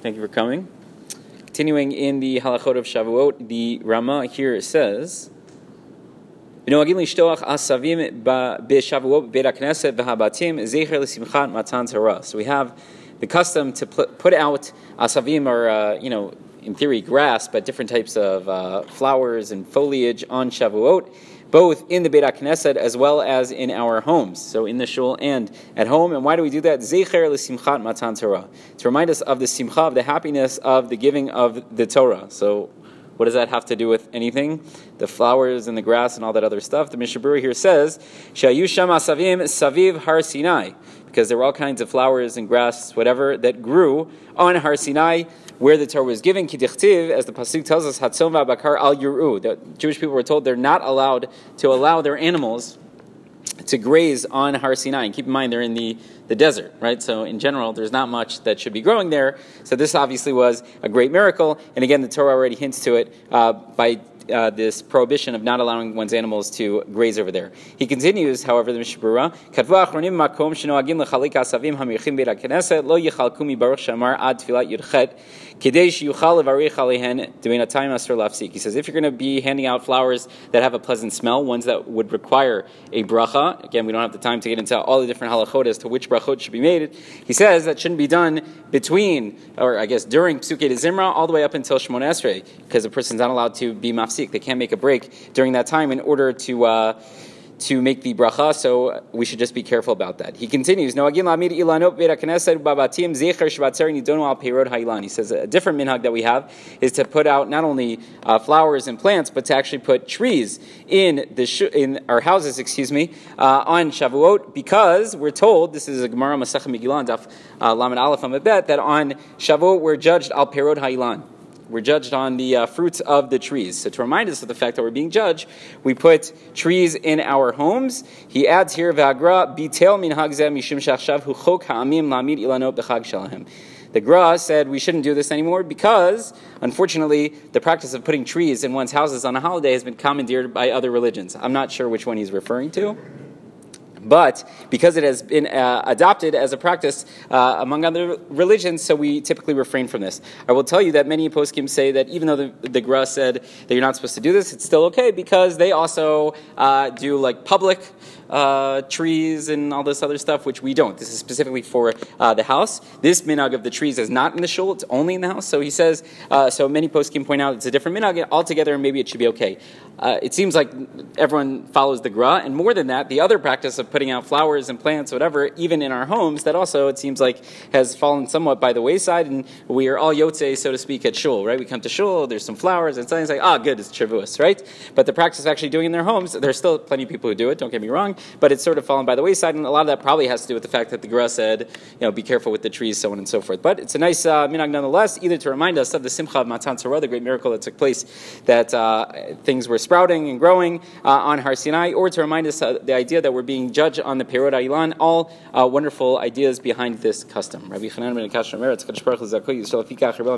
Thank you for coming. Continuing in the halachot of Shavuot, the Rama here says. So we have the custom to put out asavim, or uh, you know, in theory, grass, but different types of uh, flowers and foliage on Shavuot both in the Beit HaKnesset as well as in our homes, so in the shul and at home. And why do we do that? Zecher l'simchat matan Torah, to remind us of the simcha, of the happiness of the giving of the Torah. So what does that have to do with anything? The flowers and the grass and all that other stuff. The Mishnah Berurah here says, Shayu sham asavim saviv har Sinai, because there were all kinds of flowers and grass, whatever, that grew on Har Sinai where the Torah was given. Kidichtiv, as the pasuk tells us, Hatzom v'abakar al yuru. The Jewish people were told they're not allowed to allow their animals to graze on Har Sinai. And keep in mind, they're in the, the desert, right? So, in general, there's not much that should be growing there. So, this obviously was a great miracle. And again, the Torah already hints to it uh, by uh, this prohibition of not allowing one's animals to graze over there. He continues, however, the Mishnah Berurah, "Katvu achronim makom shenoagim lechalik asavim hamirchim beit haKnesset lo yichalku mi baruch shamar ad tfilat yudchet kedei sheyuchal levarich alehen debein atayim asur lafsik." He says, if you're going to be handing out flowers that have a pleasant smell, ones that would require a bracha, again, we don't have the time to get into all the different halachot as to which brachot should be made. He says that shouldn't be done between, or I guess during Psuke de Zimra, all the way up until Shemon Esrei, because a person's not allowed to be mafsik they can't make a break during that time in order to. Uh, to make the bracha, so we should just be careful about that. He continues, No agin lamid ilanot berakeneset babatim zecher shvatzer nidonu al peirod ha'ilan. He says a different minhag that we have is to put out not only uh, flowers and plants, but to actually put trees in the sh- in our houses, excuse me, uh, on Shavuot, because we're told this is a Gemara Masechet Megillah Daf uh, Lamed Aleph Bet that on Shavuot we're judged al perod ha'ilan. We're judged on the uh, fruits of the trees. So to remind us of the fact that we're being judged, we put trees in our homes. He adds here, "V'agra min shachshav hu chok ha'amim lamid ilanot b'chag shalahim." The Gra said we shouldn't do this anymore because, unfortunately, the practice of putting trees in one's houses on a holiday has been commandeered by other religions. I'm not sure which one he's referring to. But because it has been uh, adopted as a practice uh, among other religions, so we typically refrain from this. I will tell you that many poskim say that even though the, the Gra said that you're not supposed to do this, it's still okay because they also uh, do like public uh, trees and all this other stuff, which we don't. This is specifically for uh, the house. This minhag of the trees is not in the shul; it's only in the house. So he says. Uh, so many poskim point out it's a different minhag altogether, and maybe it should be okay. Uh, it seems like everyone follows the gra, and more than that, the other practice of putting out flowers and plants, whatever, even in our homes, that also it seems like has fallen somewhat by the wayside, and we are all yotze, so to speak, at shul, right? We come to shul, there's some flowers, and something's like, ah, oh, good, it's Shavuos, right? But the practice of actually doing in their homes, there's still plenty of people who do it. Don't get me wrong, but it's sort of fallen by the wayside, and a lot of that probably has to do with the fact that the gra said, you know, be careful with the trees, so on and so forth. But it's a nice uh, minhag nonetheless, either to remind us of the simcha of Matan Torah, the great miracle that took place, that uh, things were sprouting and growing uh, on Har Sinai, or to remind us the idea that we're being judged on the Perod Ilan, all uh, wonderful ideas behind this custom. Rabbi Chanan ben